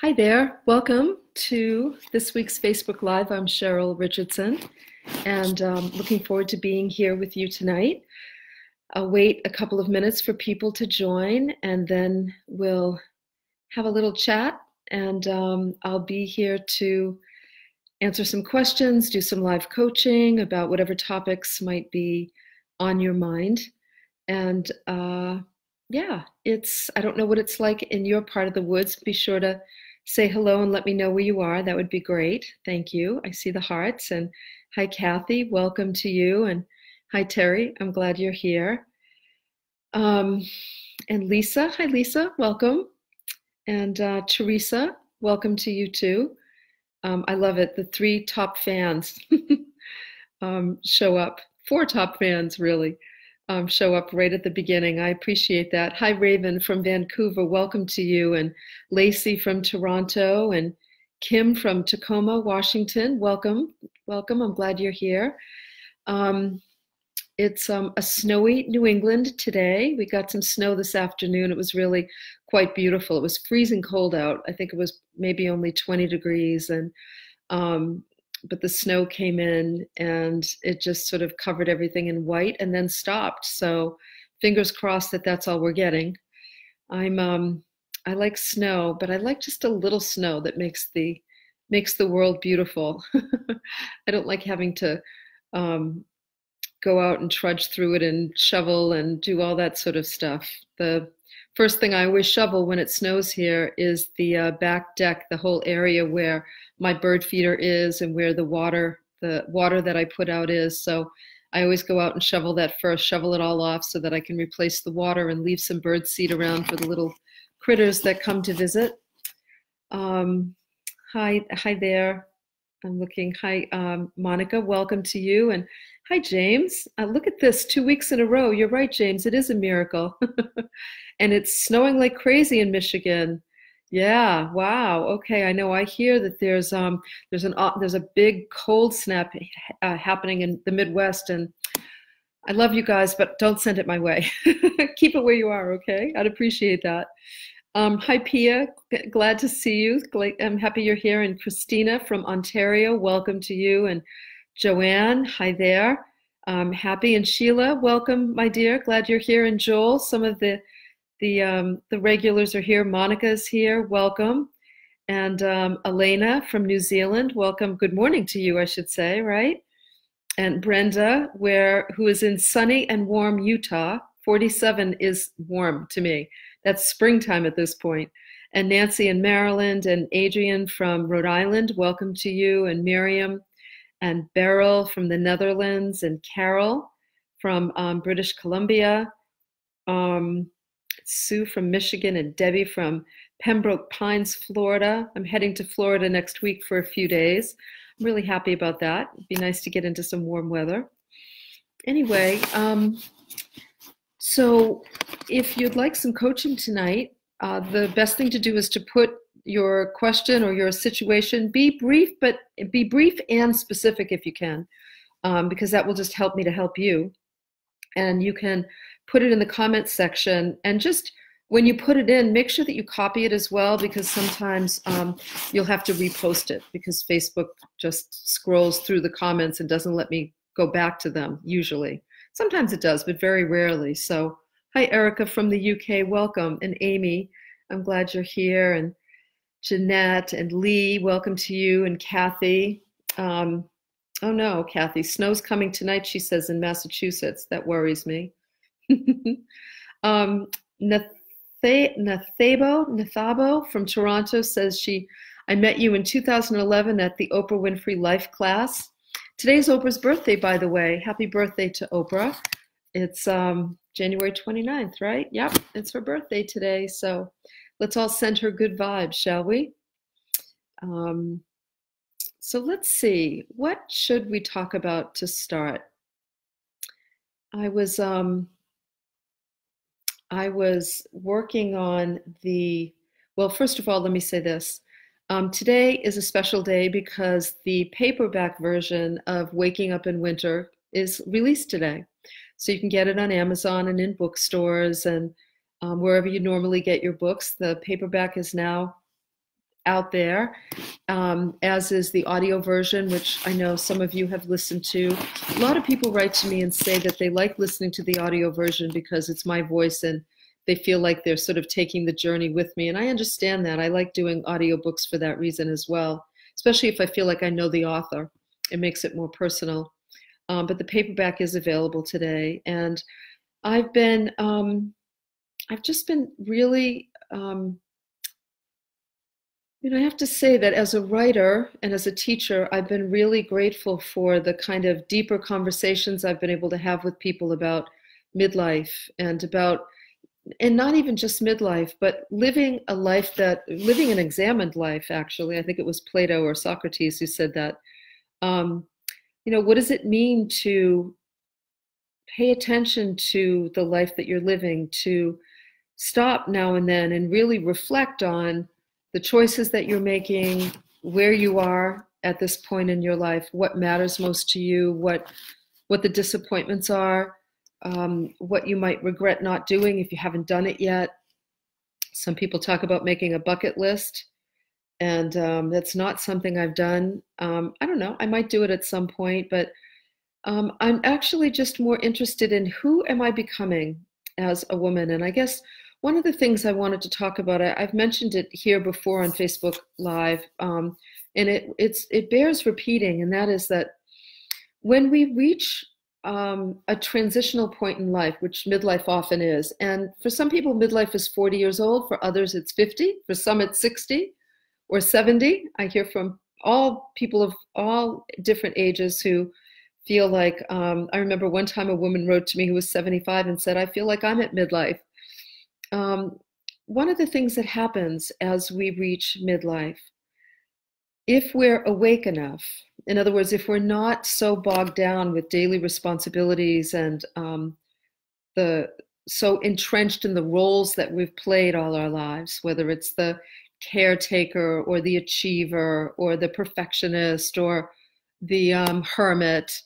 Hi there. Welcome to this week's Facebook Live. I'm Cheryl Richardson and um, looking forward to being here with you tonight. I'll wait a couple of minutes for people to join and then we'll have a little chat and um, I'll be here to answer some questions, do some live coaching about whatever topics might be on your mind. And uh, yeah, it's, I don't know what it's like in your part of the woods. Be sure to say hello and let me know where you are. That would be great. Thank you. I see the hearts. And hi, Kathy. Welcome to you. And hi, Terry. I'm glad you're here. Um, and Lisa. Hi, Lisa. Welcome. And uh, Teresa. Welcome to you too. Um, I love it. The three top fans um, show up. Four top fans, really um, show up right at the beginning. I appreciate that. Hi, Raven from Vancouver. Welcome to you. And Lacey from Toronto and Kim from Tacoma, Washington. Welcome. Welcome. I'm glad you're here. Um, it's um, a snowy New England today. We got some snow this afternoon. It was really quite beautiful. It was freezing cold out. I think it was maybe only 20 degrees. And um, but the snow came in and it just sort of covered everything in white and then stopped. So fingers crossed that that's all we're getting. I'm um I like snow, but I like just a little snow that makes the makes the world beautiful. I don't like having to um, go out and trudge through it and shovel and do all that sort of stuff. The first thing I always shovel when it snows here is the uh, back deck, the whole area where my bird feeder is and where the water the water that I put out is. So I always go out and shovel that first, shovel it all off so that I can replace the water and leave some bird seed around for the little critters that come to visit. Um, hi, hi there. I'm looking. Hi, um, Monica. Welcome to you. And hi, James. Uh, look at this. Two weeks in a row. You're right, James. It is a miracle. and it's snowing like crazy in Michigan. Yeah. Wow. Okay. I know. I hear that there's um there's an uh, there's a big cold snap uh, happening in the Midwest, and I love you guys, but don't send it my way. Keep it where you are. Okay. I'd appreciate that. Um, hi, Pia. Glad to see you. I'm happy you're here. And Christina from Ontario. Welcome to you. And Joanne. Hi there. Um, happy and Sheila. Welcome, my dear. Glad you're here. And Joel. Some of the the um, the regulars are here. Monica's here. Welcome. And um, Elena from New Zealand. Welcome. Good morning to you, I should say, right? And Brenda, where who is in sunny and warm Utah. 47 is warm to me. That's springtime at this point. And Nancy in Maryland and Adrian from Rhode Island. Welcome to you. And Miriam and Beryl from the Netherlands and Carol from um, British Columbia. Um, Sue from Michigan, and Debbie from Pembroke Pines, Florida. I'm heading to Florida next week for a few days. I'm really happy about that. It'd be nice to get into some warm weather. Anyway, um, so if you'd like some coaching tonight, uh, the best thing to do is to put your question or your situation, be brief, but be brief and specific if you can, um, because that will just help me to help you. And you can put it in the comments section and just when you put it in, make sure that you copy it as well because sometimes um, you'll have to repost it because Facebook just scrolls through the comments and doesn't let me go back to them usually. Sometimes it does, but very rarely. So, hi, Erica from the UK. Welcome. And Amy, I'm glad you're here. And Jeanette and Lee, welcome to you. And Kathy. Um, oh no, Kathy, snow's coming tonight, she says, in Massachusetts. That worries me. um, Nathabo, Nathabo from Toronto says she, I met you in 2011 at the Oprah Winfrey Life class. Today's Oprah's birthday, by the way. Happy birthday to Oprah. It's um, January 29th, right? Yep, it's her birthday today. So let's all send her good vibes, shall we? Um, so let's see, what should we talk about to start? I was um, I was working on the, well, first of all, let me say this. Um, today is a special day because the paperback version of Waking Up in Winter is released today. So you can get it on Amazon and in bookstores and um, wherever you normally get your books. The paperback is now out there, um, as is the audio version, which I know some of you have listened to. A lot of people write to me and say that they like listening to the audio version because it's my voice and they feel like they're sort of taking the journey with me. And I understand that. I like doing audiobooks for that reason as well, especially if I feel like I know the author. It makes it more personal. Um, but the paperback is available today. And I've been, um, I've just been really, um, you know, I have to say that as a writer and as a teacher, I've been really grateful for the kind of deeper conversations I've been able to have with people about midlife and about and not even just midlife, but living a life that living an examined life. Actually, I think it was Plato or Socrates who said that. Um, you know, what does it mean to pay attention to the life that you're living? To stop now and then and really reflect on the choices that you're making, where you are at this point in your life, what matters most to you, what what the disappointments are um, what you might regret not doing if you haven't done it yet. Some people talk about making a bucket list, and um, that's not something I've done. Um, I don't know, I might do it at some point, but um, I'm actually just more interested in who am I becoming as a woman. And I guess one of the things I wanted to talk about, I, have mentioned it here before on Facebook Live, um, and it, it bears repeating, and that is that when we reach um, a transitional point in life, which midlife often is. And for some people, midlife is 40 years old. For others, it's 50. For some, it's 60 or 70. I hear from all people of all different ages who feel like um, I remember one time a woman wrote to me who was 75 and said, I feel like I'm at midlife. Um, one of the things that happens as we reach midlife, if we're awake enough, in other words, if we're not so bogged down with daily responsibilities and um, the so entrenched in the roles that we've played all our lives, whether it's the caretaker or the achiever or the perfectionist or the um, hermit,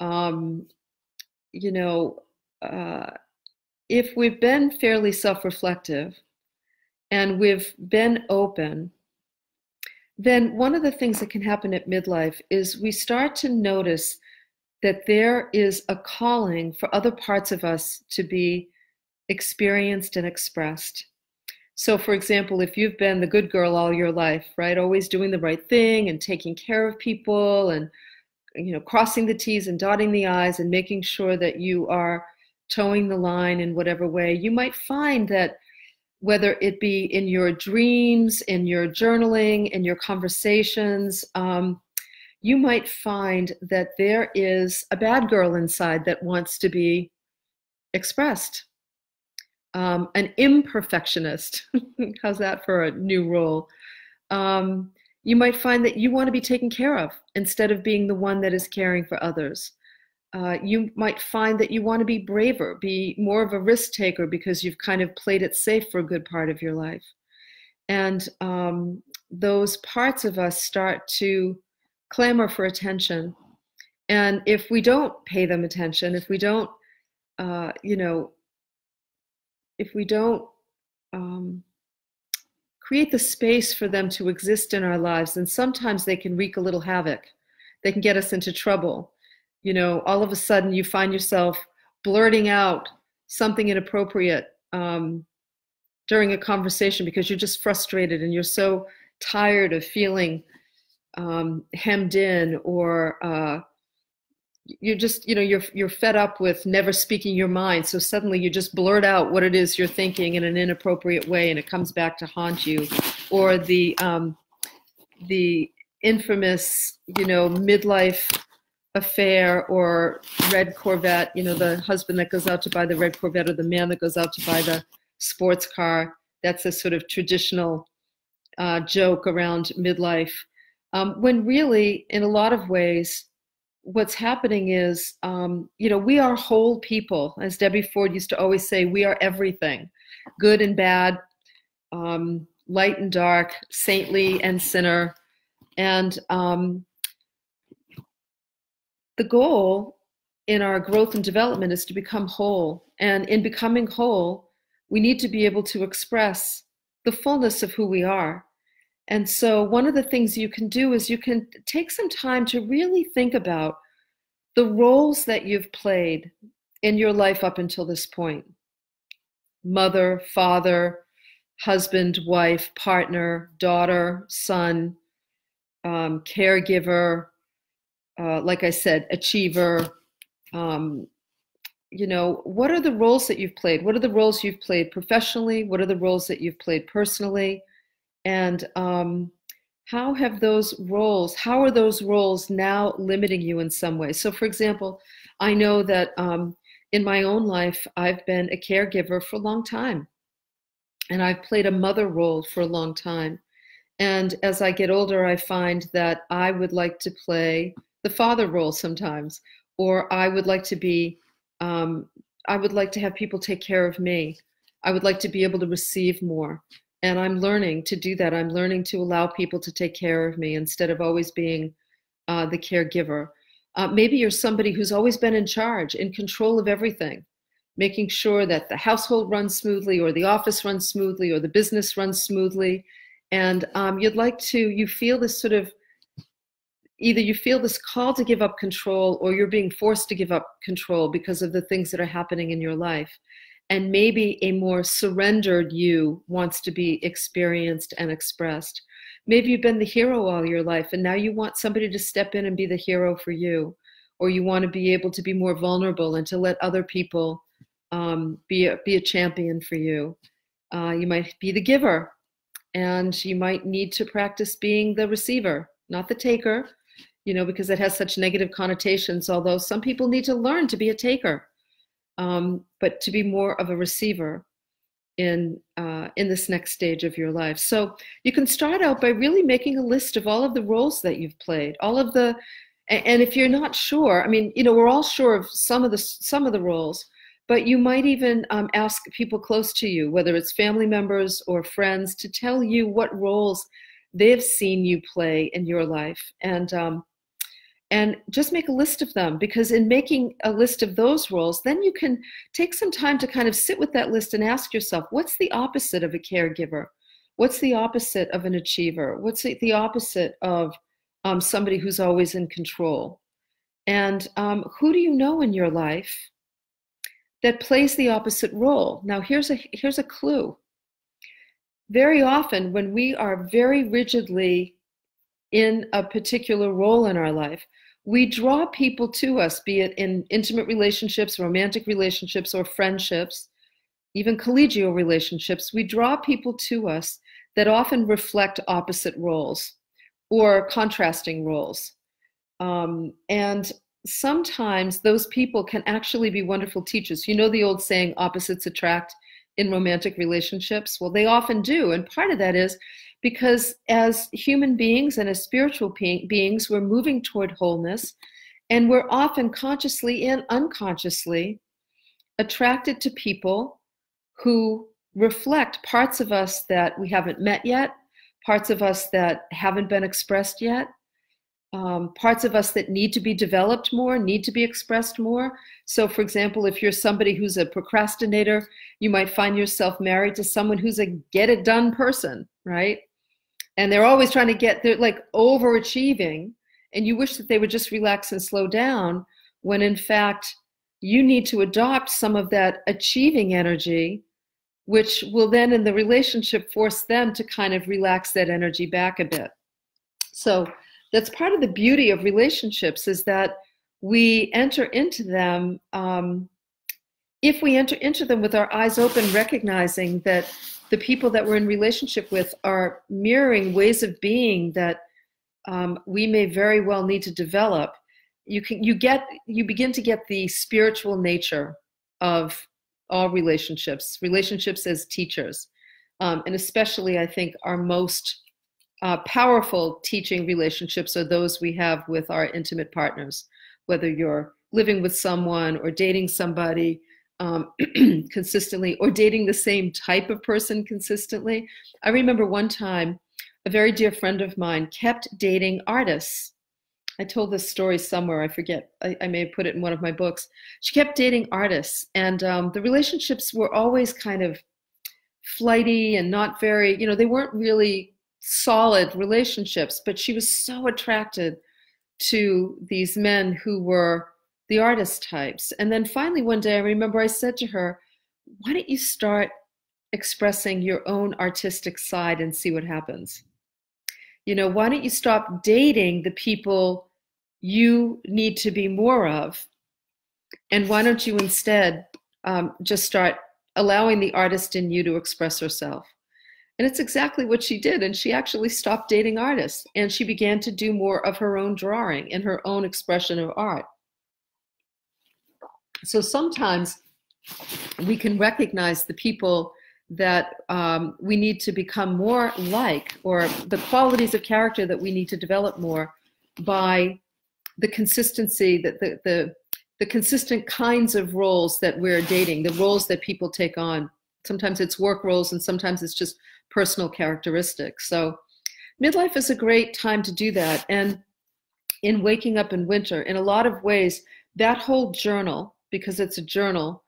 um, you know, uh, if we've been fairly self reflective and we've been open then one of the things that can happen at midlife is we start to notice that there is a calling for other parts of us to be experienced and expressed. So, for example, if you've been the good girl all your life, right, always doing the right thing and taking care of people and you know crossing the t's and dotting the i's and making sure that you are toeing the line in whatever way you might find that whether it be in your dreams, in your journaling, in your conversations, um, you might find that there is a bad girl inside that wants to be expressed. Um, an imperfectionist. How's that for a new role? Um, you might find that you want to be taken care of instead of being the one that is caring for others. Uh, you might find that you want to be braver, be more of a risk taker because you've kind of played it safe for a good part of your life. And um, those parts of us start to clamor for attention. And if we don't pay them attention, if we don't, uh, you know, if we don't um, create the space for them to exist in our lives, then sometimes they can wreak a little havoc. They can get us into trouble you know, all of a sudden you find yourself blurting out something inappropriate um, during a conversation because you're just frustrated and you're so tired of feeling um, hemmed in or uh, you're just you know you're you're fed up with never speaking your mind. So suddenly you just blurt out what it is you're thinking in an inappropriate way and it comes back to haunt you. Or the um, the infamous you know midlife affair or red Corvette, you know, the husband that goes out to buy the red Corvette or the man that goes out to buy the sports car. That's a sort of traditional uh, joke around midlife. Um, when really, in a lot of ways, what's happening is, um, you know, we are whole people. As Debbie Ford used to always say, we are everything good and bad, um, light and dark, saintly and sinner. And um, the goal in our growth and development is to become whole. And in becoming whole, we need to be able to express the fullness of who we are. And so, one of the things you can do is you can take some time to really think about the roles that you've played in your life up until this point mother, father, husband, wife, partner, daughter, son, um, caregiver, uh, like I said, achiever. Um, you know, what are the roles that you've played? What are the roles you've played professionally? What are the roles that you've played personally? And um, how have those roles, how are those roles now limiting you in some way? So, for example, I know that um, in my own life, I've been a caregiver for a long time. And I've played a mother role for a long time. And as I get older, I find that I would like to play the father role sometimes, or I would like to be, um, I would like to have people take care of me. I would like to be able to receive more. And I'm learning to do that. I'm learning to allow people to take care of me instead of always being uh, the caregiver. Uh, maybe you're somebody who's always been in charge, in control of everything, making sure that the household runs smoothly, or the office runs smoothly, or the business runs smoothly. And um, you'd like to, you feel this sort of, either you feel this call to give up control, or you're being forced to give up control because of the things that are happening in your life. And maybe a more surrendered you wants to be experienced and expressed. Maybe you've been the hero all your life and now you want somebody to step in and be the hero for you. Or you want to be able to be more vulnerable and to let other people um, be, a, be a champion for you. Uh, you might be the giver and you might need to practice being the receiver, not the taker, you know, because it has such negative connotations. Although some people need to learn to be a taker, um, but to be more of a receiver in uh, in this next stage of your life. So you can start out by really making a list of all of the roles that you've played, all of the, and if you're not sure, I mean, you know, we're all sure of some of the some of the roles, but you might even um, ask people close to you, whether it's family members or friends, to tell you what roles they've seen you play in your life, and um, and just make a list of them because in making a list of those roles then you can take some time to kind of sit with that list and ask yourself what's the opposite of a caregiver? What's the opposite of an achiever? What's the opposite of um, somebody who's always in control? And um, who do you know in your life that plays the opposite role? Now here's a here's a clue. Very often when we are very rigidly in a particular role in our life we draw people to us, be it in intimate relationships, romantic relationships, or friendships, even collegial relationships. We draw people to us that often reflect opposite roles or contrasting roles. Um, and sometimes those people can actually be wonderful teachers. You know the old saying, opposites attract in romantic relationships? Well, they often do. And part of that is because as human beings and as spiritual beings, we're moving toward wholeness, and we're often consciously and unconsciously attracted to people who reflect parts of us that we haven't met yet, parts of us that haven't been expressed yet, um, parts of us that need to be developed more, need to be expressed more. So, for example, if you're somebody who's a procrastinator, you might find yourself married to someone who's a get it done person, right? And they're always trying to get, they're like overachieving, and you wish that they would just relax and slow down, when in fact, you need to adopt some of that achieving energy, which will then in the relationship force them to kind of relax that energy back a bit. So, that's part of the beauty of relationships is that we enter into them um, if we enter into them with our eyes open recognizing that the people that we're in relationship with are mirroring ways of being that um, we may very well need to develop. You can you get you begin to get the spiritual nature of all relationships relationships as teachers um, and especially i think our most uh, powerful teaching relationships are those we have with our intimate partners, whether you're living with someone or dating somebody um, consistently or dating the same type of person consistently. I remember one time a very dear friend of mine kept dating artists. I told this story somewhere, I forget, I, I may have put it in one of my books. She kept dating artists, and um, the relationships were always kind of flighty and not very, you know, they weren't really solid relationships, but she was so attracted to these men who were the artist types. And then finally, one day, I remember I said to her, Why don't you start expressing your own artistic side and see what happens? You know, why don't you stop dating the people you need to be more of? And why don't you instead um, just start allowing the artist in you to express herself? And it's exactly what she did. And she actually stopped dating artists and she began to do more of her own drawing and her own expression of art. So sometimes we can recognize the people that um, we need to become more like, or the qualities of character that we need to develop more by the consistency, that the, the, the consistent kinds of roles that we're dating, the roles that people take on. Sometimes it's work roles and sometimes it's just personal characteristics. So midlife is a great time to do that. And in Waking Up in Winter, in a lot of ways, that whole journal, because it's a journal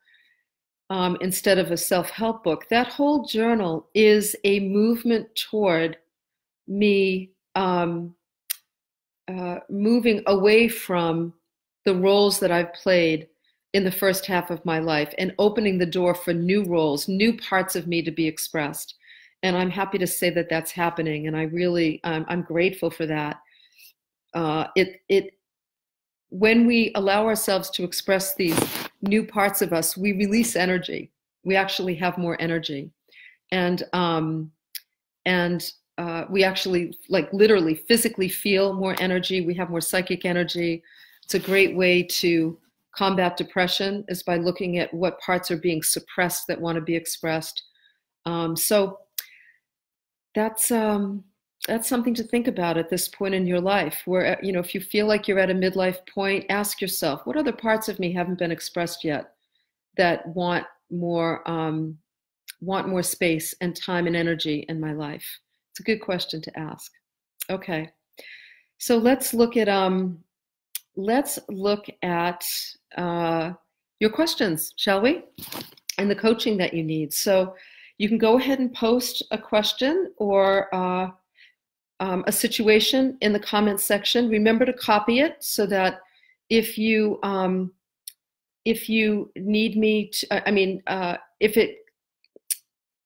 um, instead of a self help book, that whole journal is a movement toward me um, uh, moving away from the roles that I've played in the first half of my life and opening the door for new roles, new parts of me to be expressed. And I'm happy to say that that's happening, and I really um, I'm grateful for that. Uh, it it when we allow ourselves to express these new parts of us, we release energy. We actually have more energy, and um, and uh, we actually like literally physically feel more energy. We have more psychic energy. It's a great way to combat depression is by looking at what parts are being suppressed that want to be expressed. Um, so that's um, that's something to think about at this point in your life where uh, you know if you feel like you're at a midlife point ask yourself what other parts of me haven't been expressed yet that want more um, want more space and time and energy in my life? It's a good question to ask. Okay. So let's look at um let's look at uh, your questions shall we? And the coaching that you need. So you can go ahead and post a question or uh, um, a situation in the comments section. Remember to copy it so that if you um, if you need me to, I mean, uh, if it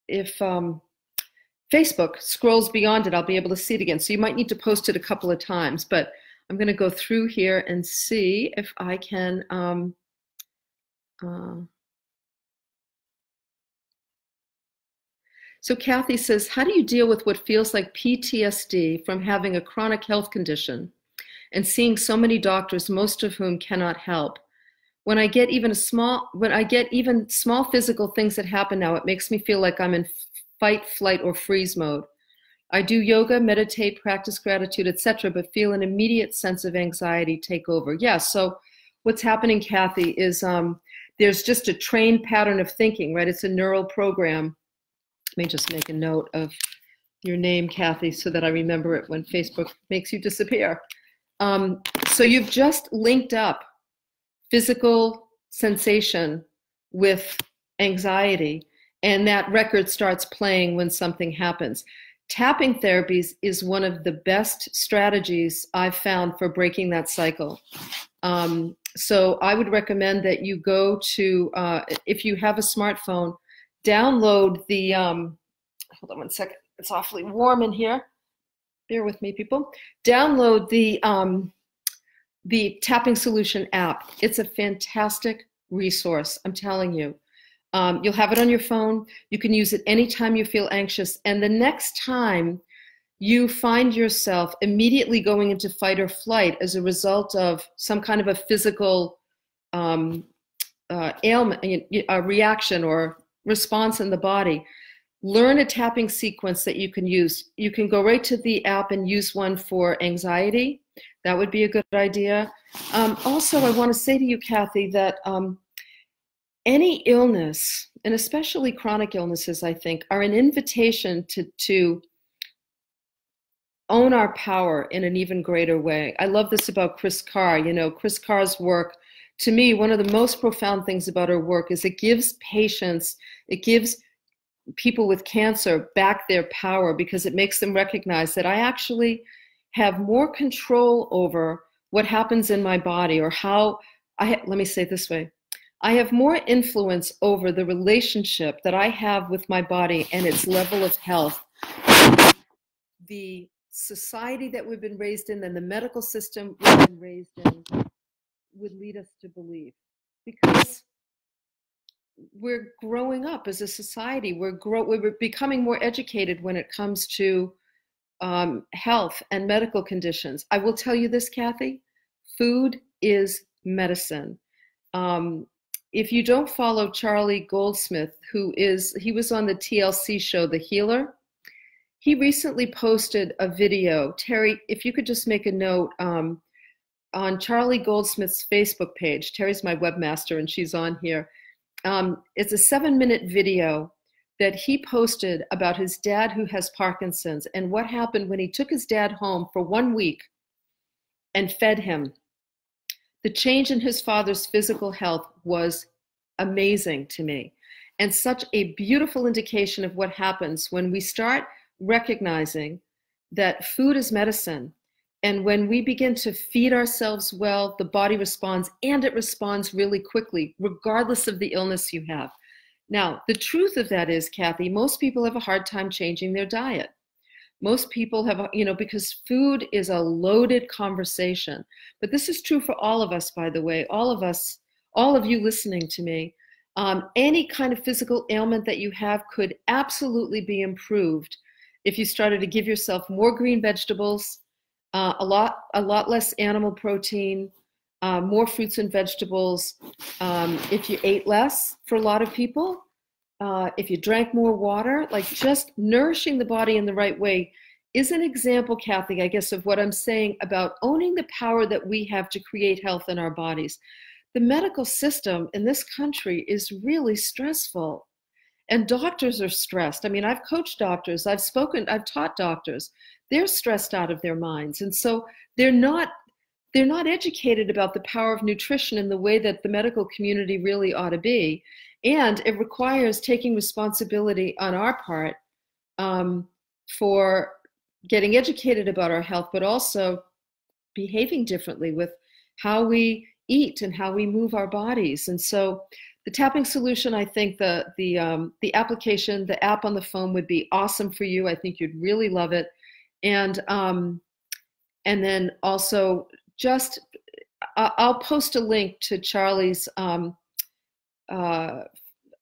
if um, Facebook scrolls beyond it, I'll be able to see it again. So you might need to post it a couple of times, but I'm going to go through here and see if I can. Um, uh, So Kathy says, how do you deal with what feels like PTSD from having a chronic health condition and seeing so many doctors, most of whom cannot help? When I get even a small, when I get even small physical things that happen now, it makes me feel like I'm in fight, flight, or freeze mode. I do yoga, meditate, practice gratitude, etc., but feel an immediate sense of anxiety take over. Yeah. So what's happening, Kathy, is um, there's just a trained pattern of thinking, right? It's a neural program let me just make a note of your name, Kathy, so that I remember it when Facebook makes you disappear. Um, so you've just linked up physical sensation with anxiety, and that record starts playing when something happens. Tapping therapies is one of the best strategies I've found for breaking that cycle. Um, so I would recommend that you go to, uh, if you have a smartphone, download the, um, hold on one second, it's awfully warm in here. Bear with me, people. Download the, um, the Tapping Solution app. It's a fantastic resource, I'm telling you. Um, you'll have it on your phone. You can use it anytime you feel anxious. And the next time you find yourself immediately going into fight or flight as a result of some kind of a physical um, uh, ailment, a reaction, or response in the body. Learn a tapping sequence that you can use. You can go right to the app and use one for anxiety. That would be a good idea. Um, also, I want to say to you, Kathy, that um, any illness, and especially chronic illnesses, I think, are an invitation to, to own our power in an even greater way. I love this about Kris Carr. You know, Kris Carr's work to me, one of the most profound things about her work is it gives patients, it gives people with cancer back their power because it makes them recognize that I actually have more control over what happens in my body or how I let me say it this way. I have more influence over the relationship that I have with my body and its level of health. The society that we've been raised in and the medical system we've been raised in would lead us to believe. Because we're growing up as a society. We're grow we're becoming more educated when it comes to um, health and medical conditions. I will tell you this, Kathy: food is medicine. Um, if you don't follow Charlie Goldsmith, who is he was on the TLC show The Healer, he recently posted a video. Terry, if you could just make a note. Um, on Charlie Goldsmith's Facebook page, Terry's my webmaster and she's on here. Um, it's a seven minute video that he posted about his dad who has Parkinson's and what happened when he took his dad home for one week and fed him. The change in his father's physical health was amazing to me and such a beautiful indication of what happens when we start recognizing that food is medicine and when we begin to feed ourselves well, the body responds and it responds really quickly, regardless of the illness you have. Now, the truth of that is, Kathy, most people have a hard time changing their diet. Most people have, you know, because food is a loaded conversation. But this is true for all of us, by the way, all of us, all of you listening to me. Um, any kind of physical ailment that you have could absolutely be improved if you started to give yourself more green vegetables, uh, a lot a lot less animal protein, uh, more fruits and vegetables. Um, if you ate less, for a lot of people, uh, if you drank more water, like just nourishing the body in the right way is an example, Kathy, I guess, of what I'm saying about owning the power that we have to create health in our bodies. The medical system in this country is really stressful. And doctors are stressed. I mean, I've coached doctors, I've spoken, I've taught doctors they're stressed out of their minds. And so they're not they're not educated about the power of nutrition in the way that the medical community really ought to be. And it requires taking responsibility on our part um, for getting educated about our health but also behaving differently with how we eat and how we move our bodies. And so the tapping solution i think the the um, the application the app on the phone would be awesome for you. I think you'd really love it and um, and then also just I'll post a link to Charlie's um, uh,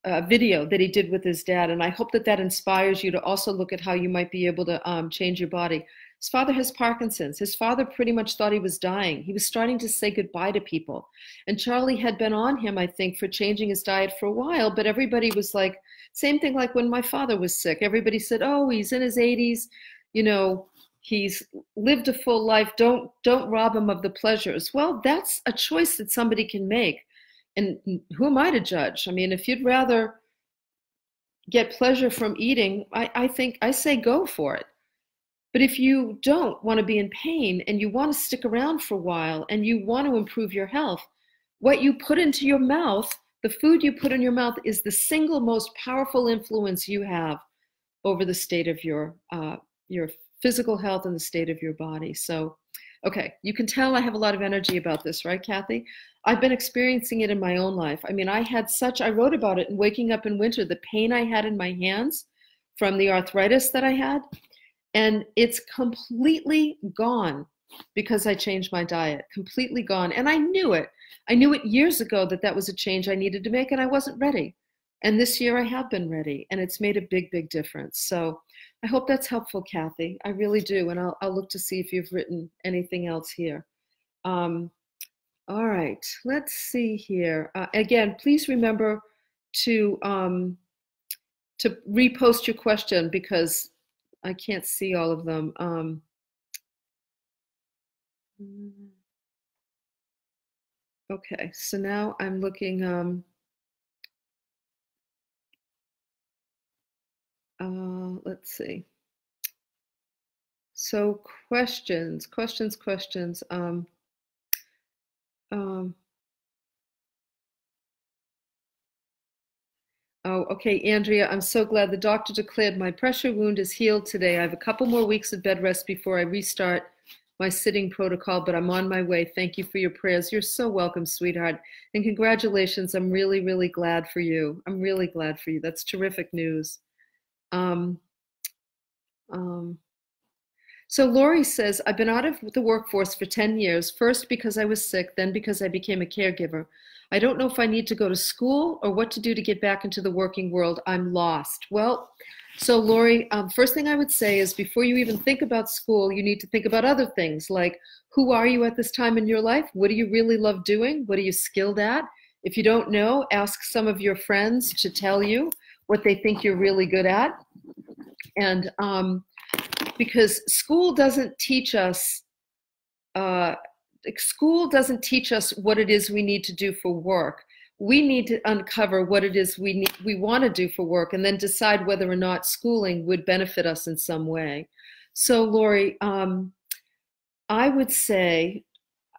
uh, video that he did with his dad, and I hope that that inspires you to also look at how you might be able to um, change your body. His father has Parkinson's. His father pretty much thought he was dying. He was starting to say goodbye to people, and Charlie had been on him, I think, for changing his diet for a while. But everybody was like, same thing like when my father was sick. Everybody said, "Oh, he's in his 80s." You know, he's lived a full life don't don't rob him of the pleasures. Well that's a choice that somebody can make. And who am i to judge? I mean if you'd rather get pleasure from eating i, I think i say go for it. But if you don't want to be in pain and you want to stick around for a while and you want to improve your health what you put into your mouth the food you put in your mouth is the single most powerful influence you have over the state of your uh, your physical health and the state of your body. So, okay, you can tell I have a lot of energy about this, right, Kathy? I've been experiencing it in my own life. I mean, I had such, I wrote about it in Waking Up in Winter, the pain I had in my hands from the arthritis that I had. And it's completely gone because I changed my diet, completely gone. And I knew it. I knew it years ago that that was a change I needed to make, and I wasn't ready. And this year I have been ready, and it's made a big, big difference. So I hope that's helpful, Kathy. I really do. And I'll, I'll look to see if you've written anything else here. Um, all right, let's see here. Uh, again, please remember to um, to repost your question because I can't see all of them. Um, okay, so now I'm looking. Um, Uh, let's see. So questions, questions, questions. Um, um, Oh, okay, Andrea, I'm so glad the doctor declared my pressure wound is healed today. I have a couple more weeks of bed rest before I restart my sitting protocol, but I'm on my way. Thank you for your prayers. You're so welcome, sweetheart. And congratulations. I'm really, really glad for you. I'm really glad for you. That's terrific news. Um, um, so Lori says, I've been out of the workforce for 10 years, first because I was sick, then because I became a caregiver. I don't know if I need to go to school or what to do to get back into the working world. I'm lost. Well, so, Lori, um, first thing I would say is before you even think about school, you need to think about other things like who are you at this time in your life? What do you really love doing? What are you skilled at? If you don't know, ask some of your friends to tell you what they think you're really good at. And um, because school doesn't teach us, uh, school doesn't teach us what it is we need to do for work we need to uncover what it is we need, we want to do for work and then decide whether or not schooling would benefit us in some way. So, Lori, um, I would say,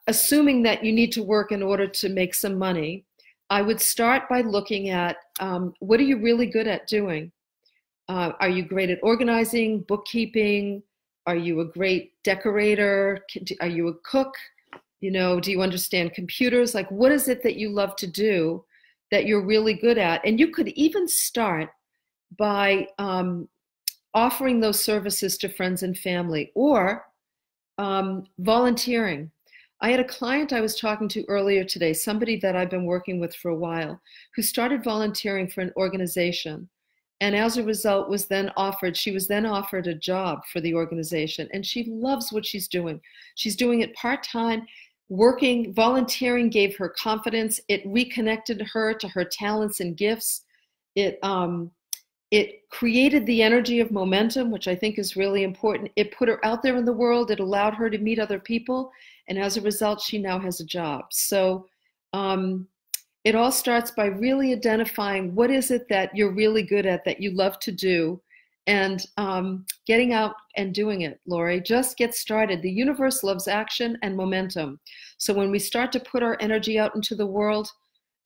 assuming that you need to work in order to make some money, I would start by looking at um, what are you really good at doing? Uh, are you great at organizing, bookkeeping? Are you a great decorator? Are you a cook? you know do you understand computers like what is it that you love to do that you're really good at and you could even start by um, offering those services to friends and family or um, volunteering i had a client i was talking to earlier today somebody that i've been working with for a while who started volunteering for an organization and as a result was then offered she was then offered a job for the organization and she loves what she's doing she's doing it part-time Working, volunteering gave her confidence. It reconnected her to her talents and gifts. It um, it created the energy of momentum, which I think is really important. It put her out there in the world. It allowed her to meet other people, and as a result, she now has a job. So um, it all starts by really identifying what is it that you're really good at that you love to do and um, getting out and doing it, Lori. Just get started. The universe loves action and momentum. So when we start to put our energy out into the world,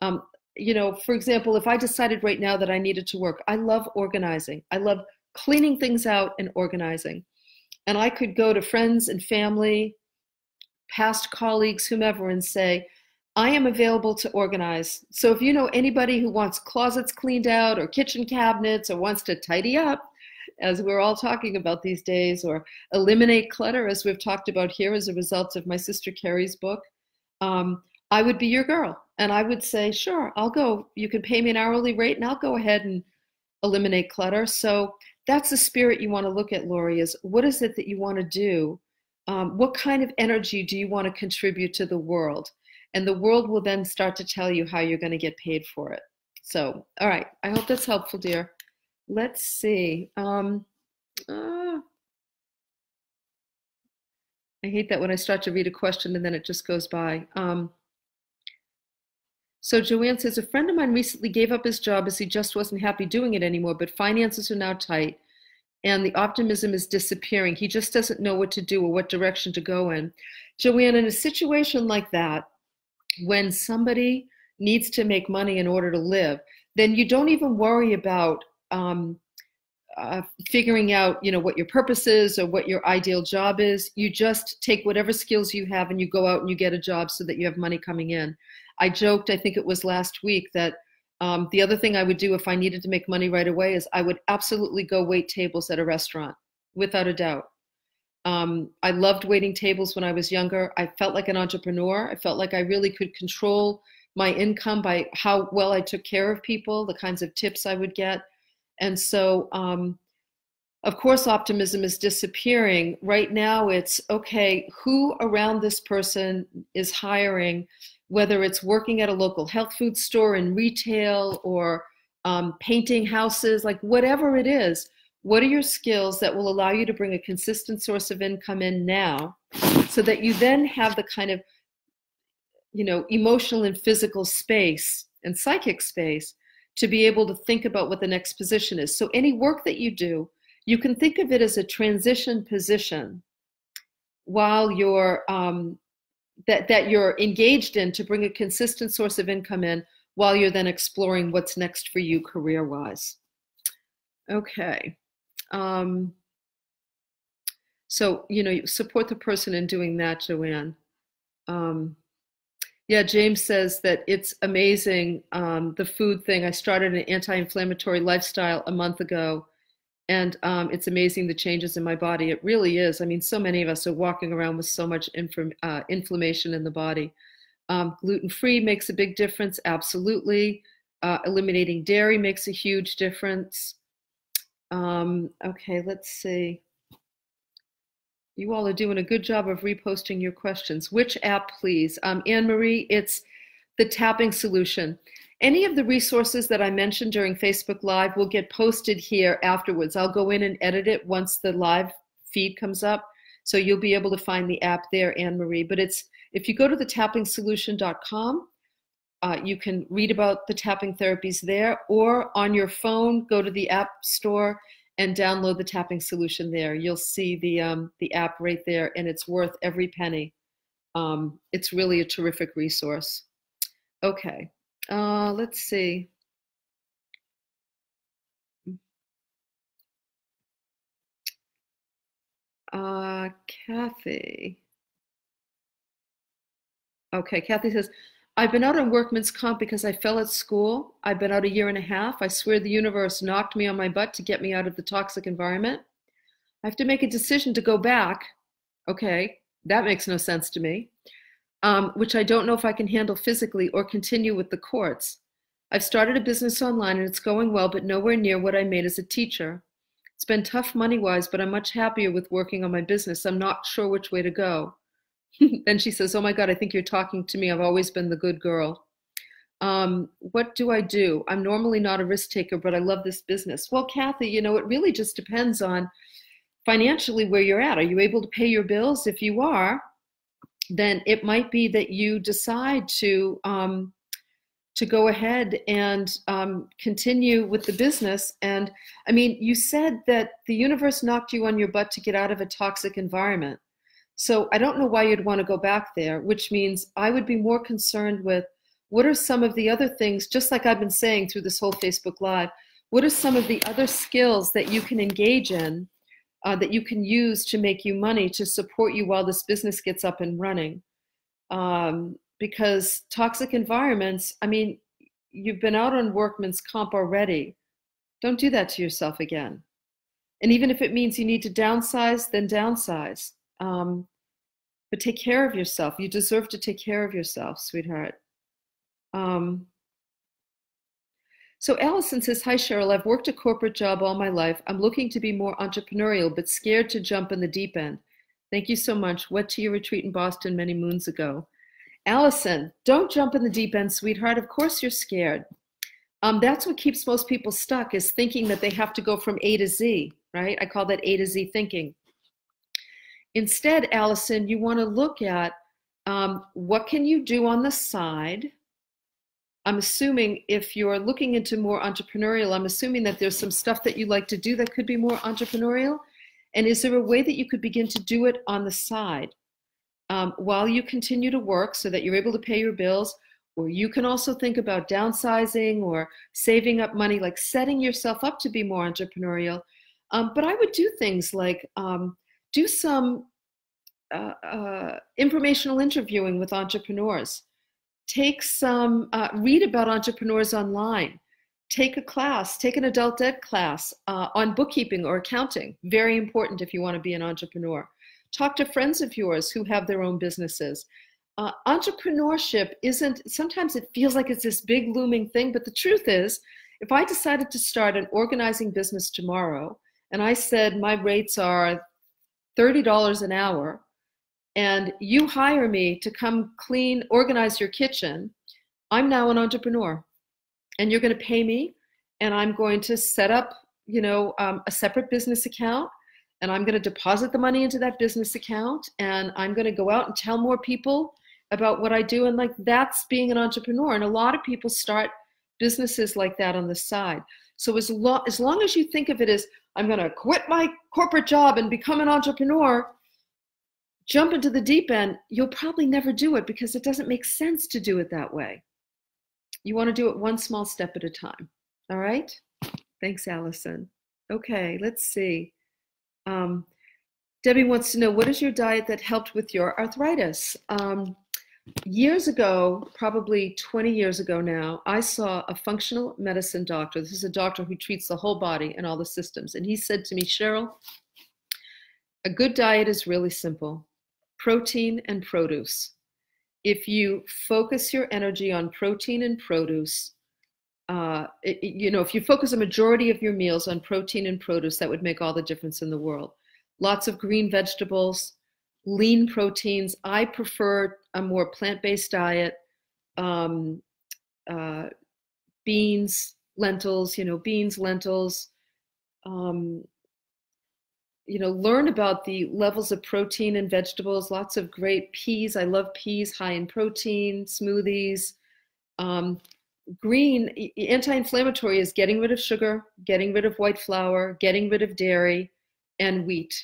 um, you know, for example, if I decided right now that I needed to work, I love organizing. I love cleaning things out and organizing. And I could go to friends and family, past colleagues, whomever, and say, I am available to organize. So if you know anybody who wants closets cleaned out or kitchen cabinets or wants to tidy up, as we're all talking about these days, or eliminate clutter, as we've talked about here as a result of my sister Carrie's book, um, I would be your girl. And I would say, sure, I'll go. You can pay me an hourly rate, and I'll go ahead and eliminate clutter. So that's the spirit you want to look at, Lori, is what is it that you want to do? Um, what kind of energy do you want to contribute to the world? And the world will then start to tell you how you're going to get paid for it. So, all right, I hope that's helpful, dear let's see. Um, uh, I hate that when I start to read a question and then it just goes by. Um, so Joanne says, a friend of mine recently gave up his job as he just wasn't happy doing it anymore, but finances are now tight and the optimism is disappearing. He just doesn't know what to do or what direction to go in. Joanne, in a situation like that, when somebody needs to make money in order to live, then you don't even worry about um, uh, figuring out you know what your purpose is or what your ideal job is you just take whatever skills you have and you go out and you get a job so that you have money coming in i joked i think it was last week that um, the other thing i would do if i needed to make money right away is i would absolutely go wait tables at a restaurant without a doubt. Um, i loved waiting tables when i was younger. I felt like an entrepreneur. I felt like i really could control my income by how well i took care of people the kinds of tips i would get. And so, um, of course, optimism is disappearing. Right now, it's okay, who around this person is hiring, whether it's working at a local health food store in retail or um, painting houses, like whatever it is, what are your skills that will allow you to bring a consistent source of income in now so that you then have the kind of you know emotional and physical space and psychic space to be able to think about what the next position is. So any work that you do, you can think of it as a transition position while you're um, that that you're engaged in to bring a consistent source of income in while you're then exploring what's next for you career wise. Okay. Um, so, you know, support the person in doing that, Joanne. Um, yeah, James says that it's amazing um, the food thing. I started an anti inflammatory lifestyle a month ago, and um, it's amazing the changes in my body. It really is. I mean, so many of us are walking around with so much uh, inflammation in the body. Um, gluten free makes a big difference, absolutely. Uh, eliminating dairy makes a huge difference. Um, okay, let's see. You all are doing a good job of reposting your questions. Which app, please? Um, Anne Marie, it's the tapping solution. Any of the resources that I mentioned during Facebook Live will get posted here afterwards. I'll go in and edit it once the live feed comes up. So you'll be able to find the app there, Anne Marie. But it's if you go to the tappingsolution.com, uh, you can read about the tapping therapies there, or on your phone, go to the App Store and download the tapping solution there. You'll see the um, the app right there, and it's worth every penny. Um, it's really a terrific resource. Okay, uh, let's see. Uh, Kathy. Okay, Kathy says, I've been out on workman's comp because I fell at school. I've been out a year and a half. I swear the universe knocked me on my butt to get me out of the toxic environment. I have to make a decision to go back. Okay, that makes no sense to me, um, which I don't know if I can handle physically or continue with the courts. I've started a business online and it's going well, but nowhere near what I made as a teacher. It's been tough money wise, but I'm much happier with working on my business. I'm not sure which way to go. then she says, Oh my God, I think you're talking to me. I've always been the good girl. Um, what do I do? I'm normally not a risk taker, but I love this business. Well, Kathy, you know, it really just depends on financially where you're at. Are you able to pay your bills? If you are, then it might be that you decide to um, to go ahead and um, continue with the business. And I mean, you said that the universe knocked you on your butt to get out of a toxic environment. So I don't know why you'd want to go back there, which means I would be more concerned with what are some of the other things, just like I've been saying through this whole Facebook Live, what are some of the other skills that you can engage in uh, that you can use to make you money to support you while this business gets up and running? Um, because toxic environments, I mean, you've been out on workman's comp already. Don't do that to yourself again. And even if it means you need to downsize, then downsize. Um, but take care of yourself. You deserve to take care of yourself, sweetheart. Um, so Allison says, Hi, Cheryl. I've worked a corporate job all my life. I'm looking to be more entrepreneurial, but scared to jump in the deep end. Thank you so much. Went to your retreat in Boston many moons ago. Allison, don't jump in the deep end, sweetheart. Of course you're scared. Um, that's what keeps most people stuck is thinking that they have to go from A to Z, right? I call that A to Z thinking. Instead, Allison, you want to look at um, what can you do on the side. I'm assuming if you're looking into more entrepreneurial, I'm assuming that there's some stuff that you like to do that could be more entrepreneurial. And is there a way that you could begin to do it on the side um, while you continue to work so that you're able to pay your bills? Or you can also think about downsizing or saving up money, like setting yourself up to be more entrepreneurial. Um, but I would do things like um, do some uh, uh, informational interviewing with entrepreneurs. Take some, uh, read about entrepreneurs online. Take a class, take an adult ed class uh, on bookkeeping or accounting. Very important if you want to be an entrepreneur. Talk to friends of yours who have their own businesses. Uh, entrepreneurship isn't, sometimes it feels like it's this big looming thing, but the truth is, if I decided to start an organizing business tomorrow and I said my rates are $30 an hour and you hire me to come clean, organize your kitchen, I'm now an entrepreneur. And you're going to pay me, and I'm going to set up, you know, um, a separate business account, and I'm going to deposit the money into that business account, and I'm going to go out and tell more people about what I do. And like that's being an entrepreneur. And a lot of people start businesses like that on the side. So as, as long as you think of it as I'm going to quit my corporate job and become an entrepreneur, jump into the deep end, you'll probably never do it because it doesn't make sense to do it that way. you want to do it one small step at a time. All right? Thanks, Allison. Okay, let's see. Um, Debbie wants to know what is your diet that helped with your arthritis? Um, years ago, probably 20 years ago now, I saw a functional medicine doctor. This is a doctor who treats the whole body and all the systems. And he said to me, Cheryl, a good diet is really simple protein and produce. If you focus your energy on protein and produce, uh, it, you know, if you focus a majority of your meals on protein and produce, that would make all the difference in the world. Lots of green vegetables, lean proteins. I prefer a more plant based diet, um, uh, beans, lentils, you know, beans, lentils. Um, you know, learn about the levels of protein in vegetables, lots of great peas. I love peas, high in protein, smoothies. Um, green, anti inflammatory is getting rid of sugar, getting rid of white flour, getting rid of dairy, and wheat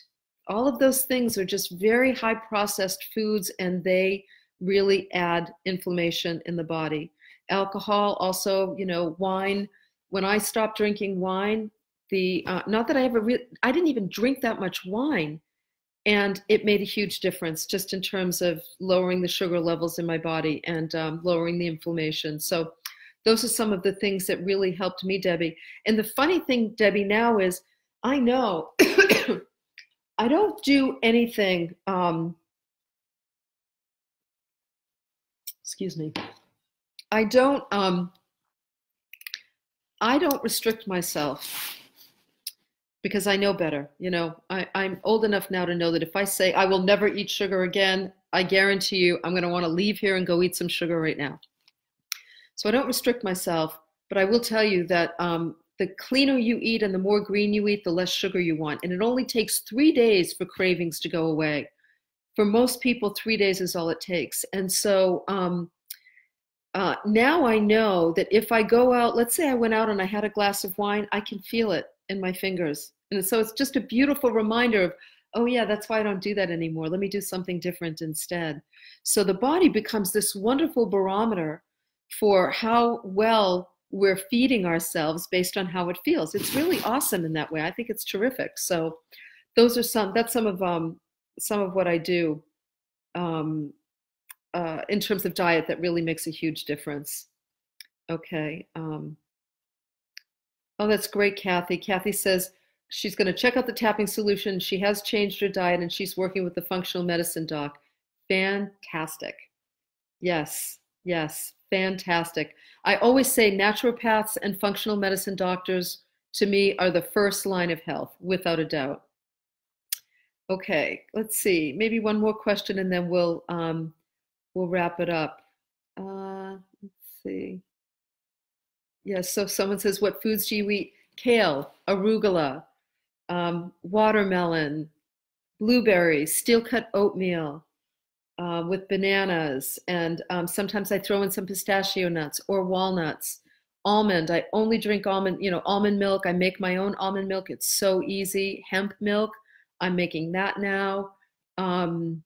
all of those things are just very high processed foods and they really add inflammation in the body alcohol also you know wine when i stopped drinking wine the uh, not that i ever re- i didn't even drink that much wine and it made a huge difference just in terms of lowering the sugar levels in my body and um, lowering the inflammation so those are some of the things that really helped me debbie and the funny thing debbie now is i know I don't do anything. Um, excuse me. I don't. Um, I don't restrict myself because I know better. You know, I, I'm old enough now to know that if I say I will never eat sugar again, I guarantee you I'm going to want to leave here and go eat some sugar right now. So I don't restrict myself, but I will tell you that um, the cleaner you eat and the more green you eat, the less sugar you want. And it only takes three days for cravings to go away. For most people, three days is all it takes. And so um, uh, now I know that if I go out, let's say I went out and I had a glass of wine, I can feel it in my fingers. And so it's just a beautiful reminder of, oh, yeah, that's why I don't do that anymore. Let me do something different instead. So the body becomes this wonderful barometer for how well we're feeding ourselves based on how it feels. It's really awesome in that way. I think it's terrific. So those are some that's some of um some of what I do um uh in terms of diet that really makes a huge difference. Okay. Um Oh, that's great, Kathy. Kathy says she's going to check out the tapping solution. She has changed her diet and she's working with the functional medicine doc. Fantastic. Yes, yes, fantastic. I always say naturopaths and functional medicine doctors to me are the first line of health, without a doubt. Okay, let's see. Maybe one more question and then we'll um, we'll wrap it up. Uh, let's see. Yes, so someone says, what foods do you eat? Kale, arugula, um, watermelon, blueberries, steel cut oatmeal, uh, with bananas, and um, sometimes I throw in some pistachio nuts or walnuts. Almond, I only drink almond, you know, almond milk. I make my own almond milk. It's so easy. Hemp milk, I'm making that now. Um,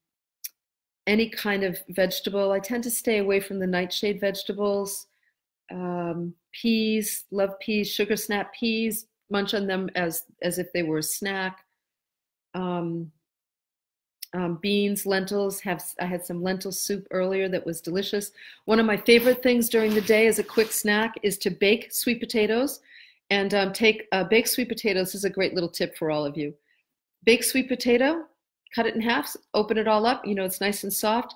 any kind of vegetable. I tend to stay away from the nightshade vegetables. Um, peas, love peas, sugar snap peas, munch on them as as if they were a snack. Um, um, beans, lentils. Have I had some lentil soup earlier that was delicious. One of my favorite things during the day as a quick snack is to bake sweet potatoes, and um, take uh, baked sweet potatoes. This is a great little tip for all of you. Bake sweet potato, cut it in half, open it all up. You know it's nice and soft.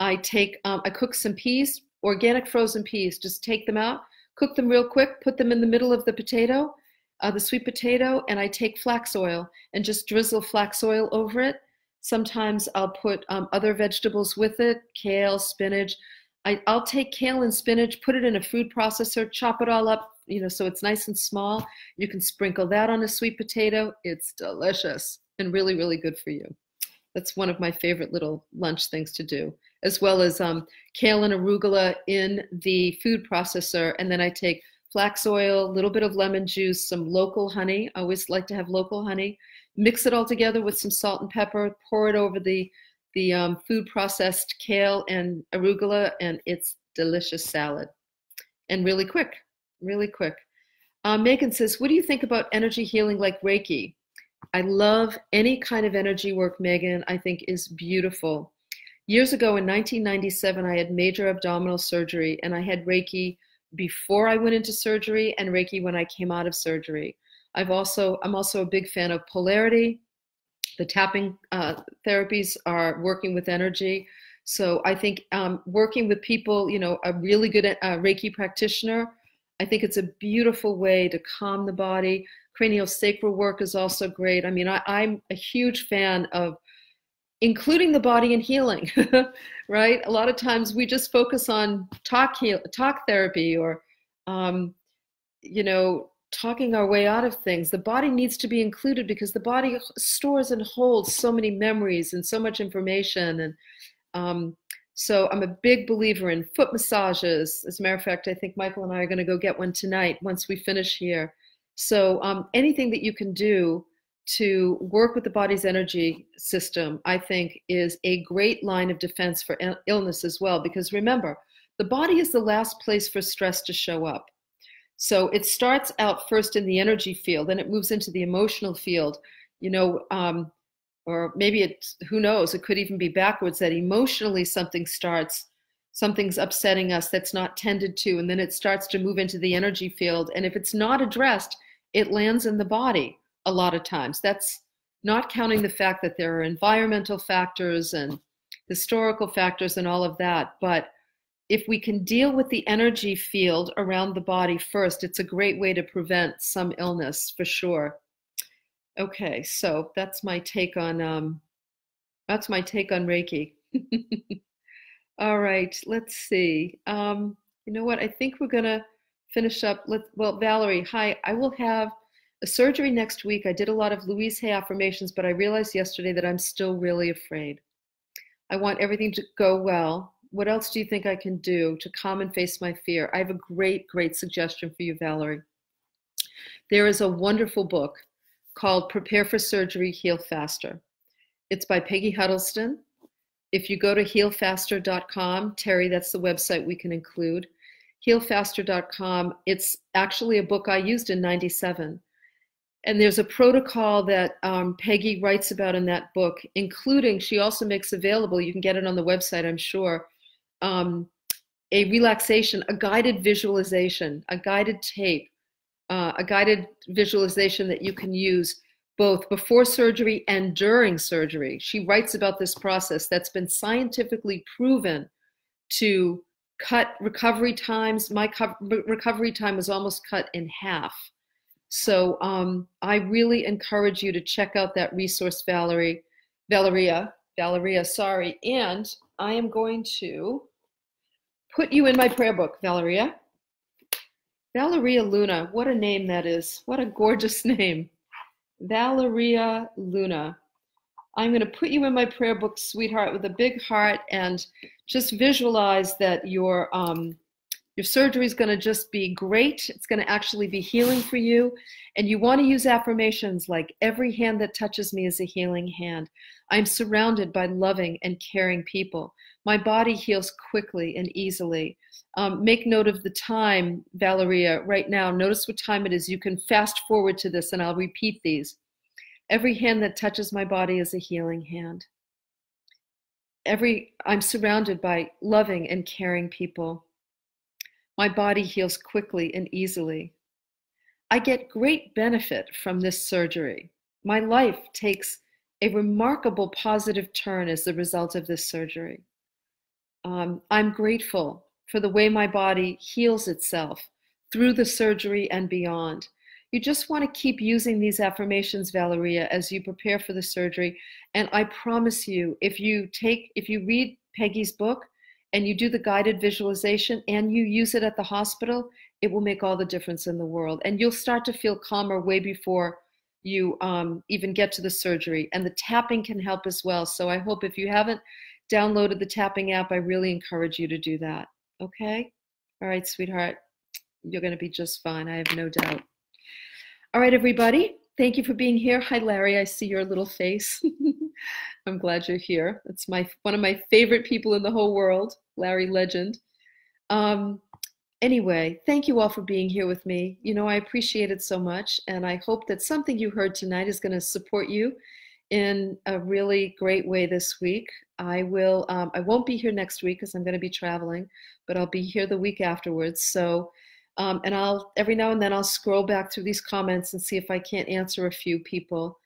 I take um, I cook some peas, organic frozen peas. Just take them out, cook them real quick, put them in the middle of the potato, uh, the sweet potato, and I take flax oil and just drizzle flax oil over it Sometimes I'll put um, other vegetables with it, kale, spinach. I, I'll take kale and spinach, put it in a food processor, chop it all up, you know, so it's nice and small. You can sprinkle that on a sweet potato. It's delicious and really, really good for you. That's one of my favorite little lunch things to do, as well as um, kale and arugula in the food processor. And then I take flax oil, a little bit of lemon juice, some local honey. I always like to have local honey mix it all together with some salt and pepper, pour it over the, the um, food processed kale and arugula, and it's delicious salad. and really quick, really quick. Uh, Megan says, What do you think about energy healing like Reiki? I love any kind of energy work, Megan, I think is beautiful. Years ago in 1997, I had major abdominal surgery and I had Reiki before I went into surgery and Reiki when I came out of surgery. I've also, I'm also a big fan of polarity. The tapping uh, therapies are working with energy. So I think um, working with people, you know, a really good uh, Reiki practitioner, I think it's a beautiful way to calm the body. Cranial sacral work is also great. I mean, I, I'm a huge fan of including the body and healing, right? A lot of times we just focus on talk heal, talk therapy or, um, you know, talking our way out of things. The body needs to be included because the body stores and holds so many memories and so much information. And um, so I'm a big believer in foot massages. As a matter of fact, I think Michael and I are going to go get one tonight once we finish here. So um, anything that you can do to work with the body's energy system, I think, is a great line of defense for illness as well. Because remember, the body is the last place for stress to show up. So it starts out first in the energy field, then it moves into the emotional field. You know, um, or maybe it's who knows? It could even be backwards that emotionally something starts, something's upsetting us that's not tended to, and then it starts to move into the energy field. And if it's not addressed, it lands in the body a lot of times. That's not counting the fact that there are environmental factors and historical factors and all of that. But if we can deal with the energy field around the body first, it's a great way to prevent some illness for sure. Okay, so that's my take on um, that's my take on Reiki. all right, let's see. Um, you know what? I think we're gonna finish up. Let well, Valerie. Hi, I will have a surgery next week. I did a lot of Louise Hay affirmations, but I realized yesterday that I'm still really afraid. I want everything to go well. What else do you think I can do to calm and face my fear? I have a great, great suggestion for you, Valerie. There is a wonderful book called Prepare for Surgery, Heal Faster. It's by Peggy Huddleston. If you go to healfaster.com, Terry, that's the website we can include. Healfaster.com, it's actually a book I used in 97 and there's a protocol that um, Peggy writes about in that book, including she also makes available, you can get it on the website, I'm sure, um, a relaxation, a guided visualization, a guided tape, uh, a guided visualization that you can use both before surgery and during surgery. She writes about this process that's been scientifically proven to cut recovery times. My co- recovery time was almost cut in half so um, I really encourage you to check out that resource, Valerie, Valeria, Valeria, sorry. And I am going to put you in my prayer book, Valeria. Valeria Luna, what a name that is. What a gorgeous name. Valeria Luna. I'm going to put you in my prayer book, sweetheart, with a big heart and just visualize that you're um, your surgery is going to just be great. It's going to actually be healing for you. And you want to use affirmations like every hand that touches me is a healing hand. I'm surrounded by loving and caring people. My body heals quickly and easily. Um, make note of the time, Valeria, right now. Notice what time it is. You can fast forward to this and I'll repeat these. Every hand that touches my body is a healing hand. Every I'm surrounded by loving and caring people. My body heals quickly and easily. I get great benefit from this surgery. My life takes a remarkable positive turn as the result of this surgery. Um, I'm grateful for the way my body heals itself through the surgery and beyond. You just want to keep using these affirmations, Valeria, as you prepare for the surgery. And I promise you, if you take, if you read Peggy's book, and you do the guided visualization and you use it at the hospital, it will make all the difference in the world. And you'll start to feel calmer way before you um, even get to the surgery. And the tapping can help as well. So I hope if you haven't downloaded the tapping app, I really encourage you to do that. Okay? All right, sweetheart. You're going to be just fine. I have no doubt. All right, everybody. Thank you for being here. Hi, Larry. I see your little face. I'm glad you're here. It's my one of my favorite people in the whole world, Larry Legend. Um, anyway, thank you all for being here with me. You know, I appreciate it so much, and I hope that something you heard tonight is going to support you in a really great way this week. I will. Um, I won't be here next week because I'm going to be traveling, but I'll be here the week afterwards. So, um, and I'll every now and then I'll scroll back through these comments and see if I can't answer a few people.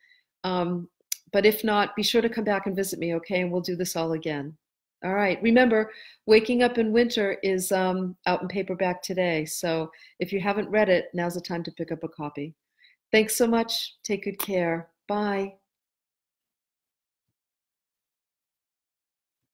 Um, but if not, be sure to come back and visit me, okay? And we'll do this all again. All right. Remember, Waking Up in Winter is um, out in paperback today. So if you haven't read it, now's the time to pick up a copy. Thanks so much. Take good care. Bye.